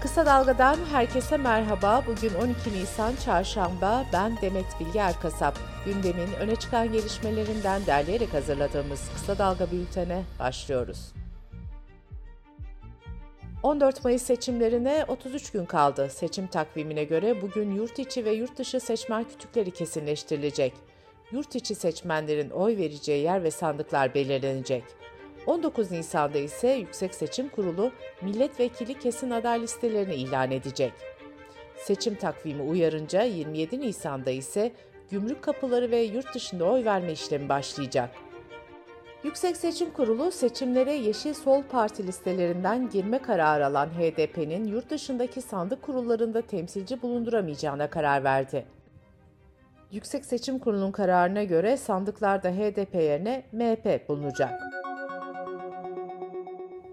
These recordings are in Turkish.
Kısa Dalga'dan herkese merhaba. Bugün 12 Nisan Çarşamba. Ben Demet Bilge Erkasap. Gündemin öne çıkan gelişmelerinden derleyerek hazırladığımız Kısa Dalga bültene başlıyoruz. 14 Mayıs seçimlerine 33 gün kaldı. Seçim takvimine göre bugün yurt içi ve yurt dışı seçmen kütükleri kesinleştirilecek. Yurt içi seçmenlerin oy vereceği yer ve sandıklar belirlenecek. 19 Nisan'da ise Yüksek Seçim Kurulu milletvekili kesin aday listelerini ilan edecek. Seçim takvimi uyarınca 27 Nisan'da ise gümrük kapıları ve yurt dışında oy verme işlemi başlayacak. Yüksek Seçim Kurulu seçimlere Yeşil Sol Parti listelerinden girme kararı alan HDP'nin yurt dışındaki sandık kurullarında temsilci bulunduramayacağına karar verdi. Yüksek Seçim Kurulu'nun kararına göre sandıklarda HDP yerine MHP bulunacak.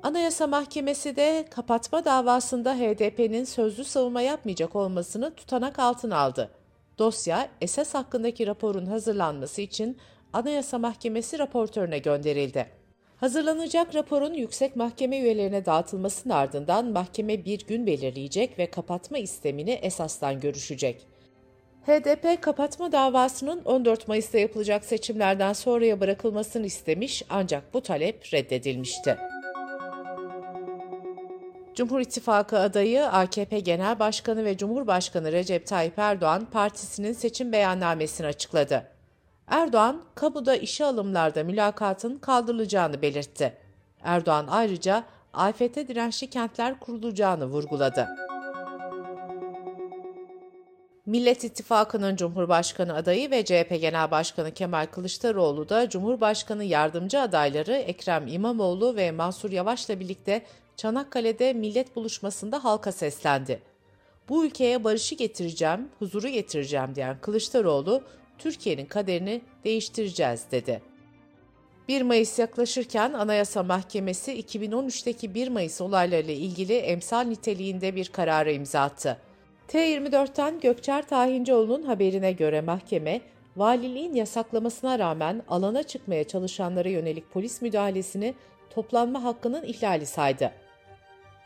Anayasa Mahkemesi de kapatma davasında HDP'nin sözlü savunma yapmayacak olmasını tutanak altına aldı. Dosya, esas hakkındaki raporun hazırlanması için Anayasa Mahkemesi raportörüne gönderildi. Hazırlanacak raporun yüksek mahkeme üyelerine dağıtılmasının ardından mahkeme bir gün belirleyecek ve kapatma istemini esastan görüşecek. HDP kapatma davasının 14 Mayıs'ta yapılacak seçimlerden sonraya bırakılmasını istemiş ancak bu talep reddedilmişti. Cumhur İttifakı adayı AKP Genel Başkanı ve Cumhurbaşkanı Recep Tayyip Erdoğan partisinin seçim beyannamesini açıkladı. Erdoğan, kamuda işe alımlarda mülakatın kaldırılacağını belirtti. Erdoğan ayrıca AFT dirençli kentler kurulacağını vurguladı. Millet İttifakı'nın Cumhurbaşkanı adayı ve CHP Genel Başkanı Kemal Kılıçdaroğlu da Cumhurbaşkanı yardımcı adayları Ekrem İmamoğlu ve Mansur Yavaş'la birlikte Çanakkale'de millet buluşmasında halka seslendi. Bu ülkeye barışı getireceğim, huzuru getireceğim diyen Kılıçdaroğlu, Türkiye'nin kaderini değiştireceğiz dedi. 1 Mayıs yaklaşırken Anayasa Mahkemesi 2013'teki 1 Mayıs olaylarıyla ilgili emsal niteliğinde bir karara imza attı. T24'ten Gökçer Tahincioğlu'nun haberine göre mahkeme, valiliğin yasaklamasına rağmen alana çıkmaya çalışanlara yönelik polis müdahalesini toplanma hakkının ihlali saydı.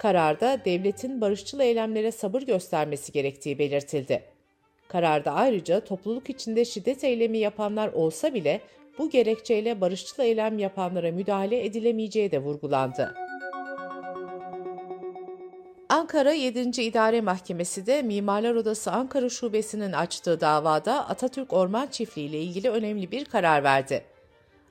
Kararda devletin barışçıl eylemlere sabır göstermesi gerektiği belirtildi. Kararda ayrıca topluluk içinde şiddet eylemi yapanlar olsa bile bu gerekçeyle barışçıl eylem yapanlara müdahale edilemeyeceği de vurgulandı. Ankara 7. İdare Mahkemesi de Mimarlar Odası Ankara Şubesi'nin açtığı davada Atatürk Orman Çiftliği ile ilgili önemli bir karar verdi.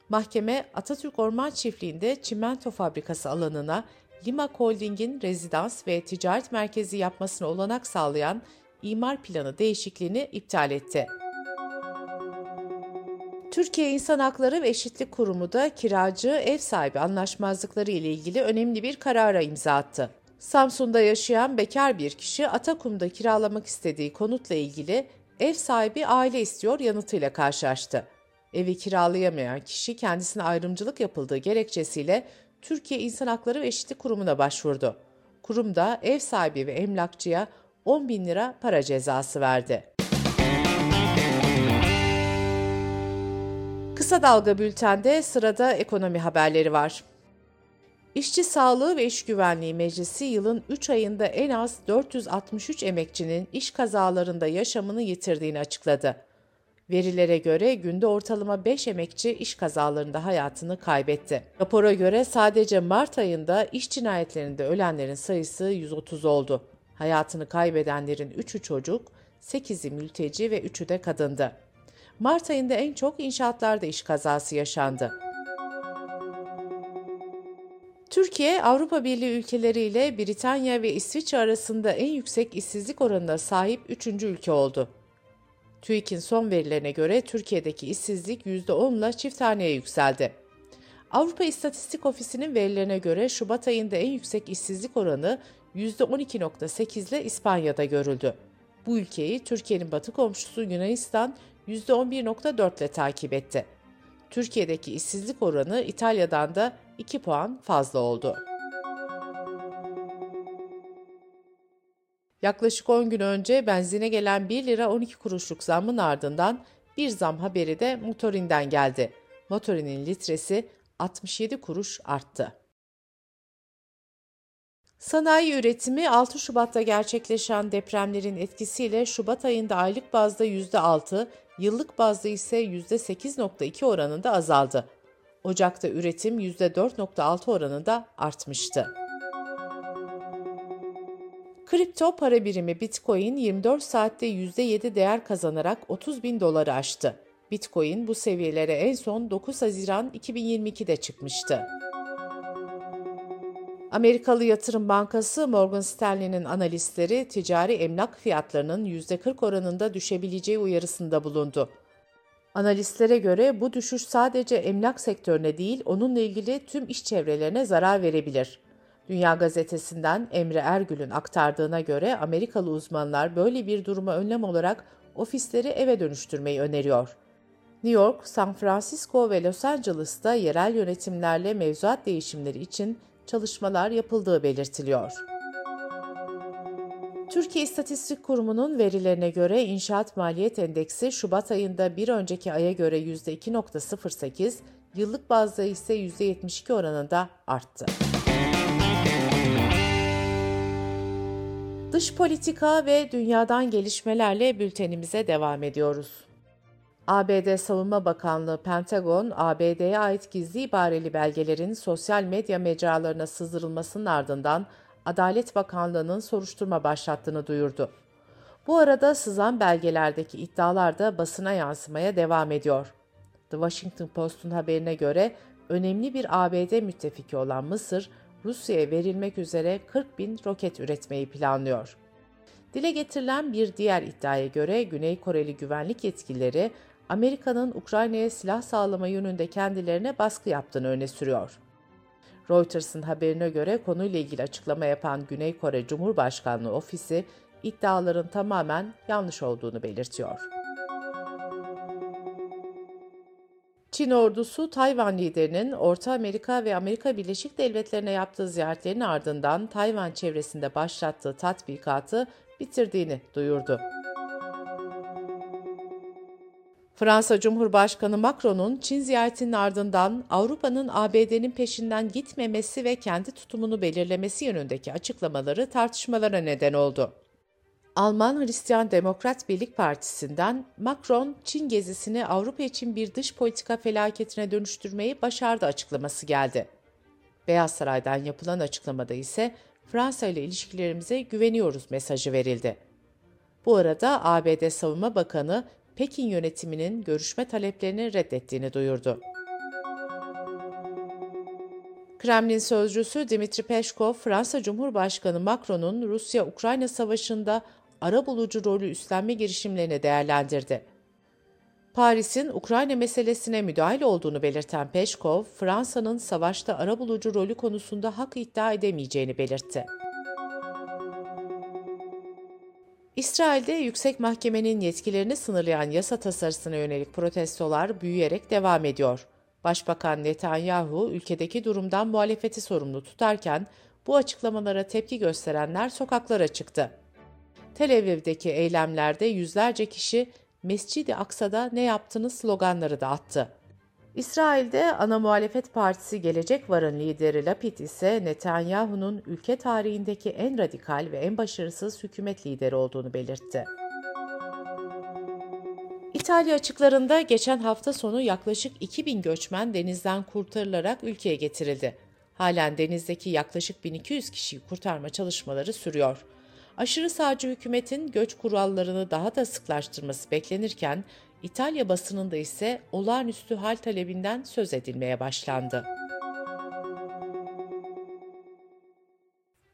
Mahkeme Atatürk Orman Çiftliği'nde çimento fabrikası alanına Limak Holding'in rezidans ve ticaret merkezi yapmasına olanak sağlayan imar planı değişikliğini iptal etti. Türkiye İnsan Hakları ve Eşitlik Kurumu da kiracı ev sahibi anlaşmazlıkları ile ilgili önemli bir karara imza attı. Samsun'da yaşayan bekar bir kişi Atakum'da kiralamak istediği konutla ilgili ev sahibi aile istiyor yanıtıyla karşılaştı. Evi kiralayamayan kişi kendisine ayrımcılık yapıldığı gerekçesiyle Türkiye İnsan Hakları ve Eşitlik Kurumu'na başvurdu. Kurum da ev sahibi ve emlakçıya 10 bin lira para cezası verdi. Kısa Dalga Bülten'de sırada ekonomi haberleri var. İşçi Sağlığı ve İş Güvenliği Meclisi yılın 3 ayında en az 463 emekçinin iş kazalarında yaşamını yitirdiğini açıkladı. Verilere göre günde ortalama 5 emekçi iş kazalarında hayatını kaybetti. Rapora göre sadece Mart ayında iş cinayetlerinde ölenlerin sayısı 130 oldu. Hayatını kaybedenlerin 3'ü çocuk, 8'i mülteci ve 3'ü de kadındı. Mart ayında en çok inşaatlarda iş kazası yaşandı. Türkiye, Avrupa Birliği ülkeleriyle Britanya ve İsviçre arasında en yüksek işsizlik oranına sahip 3. ülke oldu. TÜİK'in son verilerine göre Türkiye'deki işsizlik %10 ile yükseldi. Avrupa İstatistik Ofisi'nin verilerine göre Şubat ayında en yüksek işsizlik oranı %12.8 ile İspanya'da görüldü. Bu ülkeyi Türkiye'nin batı komşusu Yunanistan %11.4 ile takip etti. Türkiye'deki işsizlik oranı İtalya'dan da 2 puan fazla oldu. Yaklaşık 10 gün önce benzine gelen 1 lira 12 kuruşluk zammın ardından bir zam haberi de motorinden geldi. Motorinin litresi 67 kuruş arttı. Sanayi üretimi 6 Şubat'ta gerçekleşen depremlerin etkisiyle Şubat ayında aylık bazda %6, yıllık bazda ise %8.2 oranında azaldı. Ocak'ta üretim %4.6 oranında artmıştı. Kripto para birimi Bitcoin 24 saatte %7 değer kazanarak 30 bin doları aştı. Bitcoin bu seviyelere en son 9 Haziran 2022'de çıkmıştı. Amerikalı yatırım bankası Morgan Stanley'nin analistleri ticari emlak fiyatlarının %40 oranında düşebileceği uyarısında bulundu. Analistlere göre bu düşüş sadece emlak sektörüne değil, onunla ilgili tüm iş çevrelerine zarar verebilir. Dünya Gazetesi'nden Emre Ergül'ün aktardığına göre Amerikalı uzmanlar böyle bir duruma önlem olarak ofisleri eve dönüştürmeyi öneriyor. New York, San Francisco ve Los Angeles'ta yerel yönetimlerle mevzuat değişimleri için çalışmalar yapıldığı belirtiliyor. Türkiye İstatistik Kurumu'nun verilerine göre inşaat maliyet endeksi Şubat ayında bir önceki aya göre %2.08, yıllık bazda ise %72 oranında arttı. Dış politika ve dünyadan gelişmelerle bültenimize devam ediyoruz. ABD Savunma Bakanlığı Pentagon, ABD'ye ait gizli ibareli belgelerin sosyal medya mecralarına sızdırılmasının ardından Adalet Bakanlığı'nın soruşturma başlattığını duyurdu. Bu arada sızan belgelerdeki iddialar da basına yansımaya devam ediyor. The Washington Post'un haberine göre önemli bir ABD müttefiki olan Mısır, Rusya'ya verilmek üzere 40 bin roket üretmeyi planlıyor. Dile getirilen bir diğer iddiaya göre Güney Koreli güvenlik yetkilileri Amerika'nın Ukrayna'ya silah sağlama yönünde kendilerine baskı yaptığını öne sürüyor. Reuters'ın haberine göre konuyla ilgili açıklama yapan Güney Kore Cumhurbaşkanlığı ofisi iddiaların tamamen yanlış olduğunu belirtiyor. Çin ordusu Tayvan liderinin Orta Amerika ve Amerika Birleşik Devletleri'ne yaptığı ziyaretlerin ardından Tayvan çevresinde başlattığı tatbikatı bitirdiğini duyurdu. Fransa Cumhurbaşkanı Macron'un Çin ziyaretinin ardından Avrupa'nın ABD'nin peşinden gitmemesi ve kendi tutumunu belirlemesi yönündeki açıklamaları tartışmalara neden oldu. Alman Hristiyan Demokrat Birlik Partisi'nden Macron, Çin gezisini Avrupa için bir dış politika felaketine dönüştürmeyi başardı açıklaması geldi. Beyaz Saray'dan yapılan açıklamada ise Fransa ile ilişkilerimize güveniyoruz mesajı verildi. Bu arada ABD Savunma Bakanı Pekin yönetiminin görüşme taleplerini reddettiğini duyurdu. Kremlin sözcüsü Dimitri Peşkov, Fransa Cumhurbaşkanı Macron'un Rusya-Ukrayna savaşında ara bulucu rolü üstlenme girişimlerini değerlendirdi. Paris'in Ukrayna meselesine müdahil olduğunu belirten Peşkov, Fransa'nın savaşta ara bulucu rolü konusunda hak iddia edemeyeceğini belirtti. İsrail'de yüksek mahkemenin yetkilerini sınırlayan yasa tasarısına yönelik protestolar büyüyerek devam ediyor. Başbakan Netanyahu ülkedeki durumdan muhalefeti sorumlu tutarken bu açıklamalara tepki gösterenler sokaklara çıktı. Tel Aviv'deki eylemlerde yüzlerce kişi Mescid-i Aksa'da ne yaptınız sloganları da attı. İsrail'de ana muhalefet partisi Gelecek Var'ın lideri Lapid ise Netanyahu'nun ülke tarihindeki en radikal ve en başarısız hükümet lideri olduğunu belirtti. İtalya açıklarında geçen hafta sonu yaklaşık 2000 göçmen denizden kurtarılarak ülkeye getirildi. Halen denizdeki yaklaşık 1200 kişiyi kurtarma çalışmaları sürüyor. Aşırı sağcı hükümetin göç kurallarını daha da sıklaştırması beklenirken İtalya basınında ise olağanüstü hal talebinden söz edilmeye başlandı.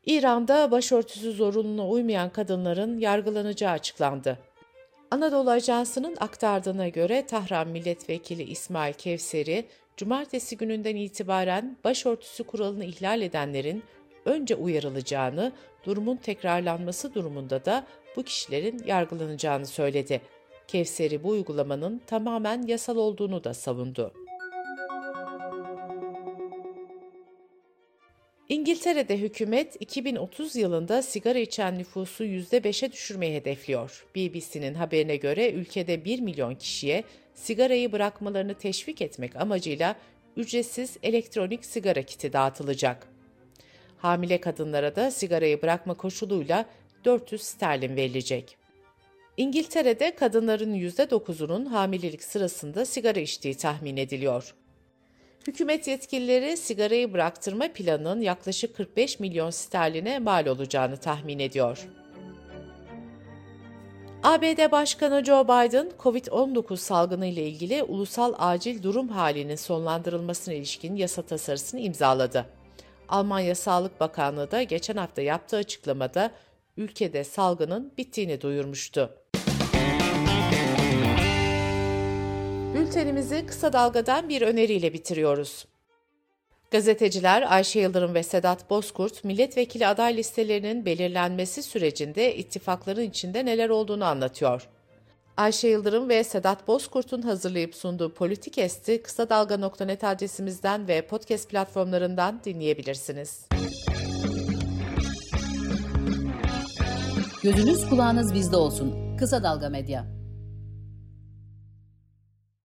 İran'da başörtüsü zorunluluğuna uymayan kadınların yargılanacağı açıklandı. Anadolu Ajansı'nın aktardığına göre Tahran Milletvekili İsmail Kevseri, cumartesi gününden itibaren başörtüsü kuralını ihlal edenlerin önce uyarılacağını, durumun tekrarlanması durumunda da bu kişilerin yargılanacağını söyledi. Kevseri bu uygulamanın tamamen yasal olduğunu da savundu. İngiltere'de hükümet 2030 yılında sigara içen nüfusu %5'e düşürmeyi hedefliyor. BBC'nin haberine göre ülkede 1 milyon kişiye sigarayı bırakmalarını teşvik etmek amacıyla ücretsiz elektronik sigara kiti dağıtılacak. Hamile kadınlara da sigarayı bırakma koşuluyla 400 sterlin verilecek. İngiltere'de kadınların %9'unun hamilelik sırasında sigara içtiği tahmin ediliyor. Hükümet yetkilileri sigarayı bıraktırma planının yaklaşık 45 milyon sterline mal olacağını tahmin ediyor. ABD Başkanı Joe Biden, COVID-19 salgını ile ilgili ulusal acil durum halinin sonlandırılmasına ilişkin yasa tasarısını imzaladı. Almanya Sağlık Bakanlığı da geçen hafta yaptığı açıklamada ülkede salgının bittiğini duyurmuştu. Bültenimizi kısa dalgadan bir öneriyle bitiriyoruz. Gazeteciler Ayşe Yıldırım ve Sedat Bozkurt, milletvekili aday listelerinin belirlenmesi sürecinde ittifakların içinde neler olduğunu anlatıyor. Ayşe Yıldırım ve Sedat Bozkurt'un hazırlayıp sunduğu Politik Esti kısa dalga.net adresimizden ve podcast platformlarından dinleyebilirsiniz. Gözünüz kulağınız bizde olsun. Kısa Dalga Medya.